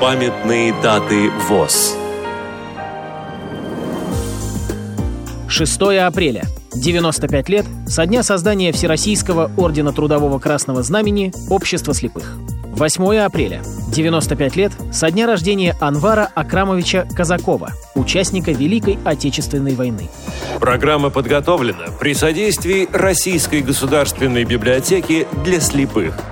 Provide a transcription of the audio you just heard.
Памятные даты ВОЗ. 6 апреля. 95 лет со дня создания Всероссийского Ордена Трудового Красного Знамени Общества слепых. 8 апреля. 95 лет со дня рождения Анвара Акрамовича Казакова, участника Великой Отечественной войны. Программа подготовлена при содействии Российской государственной библиотеки для слепых –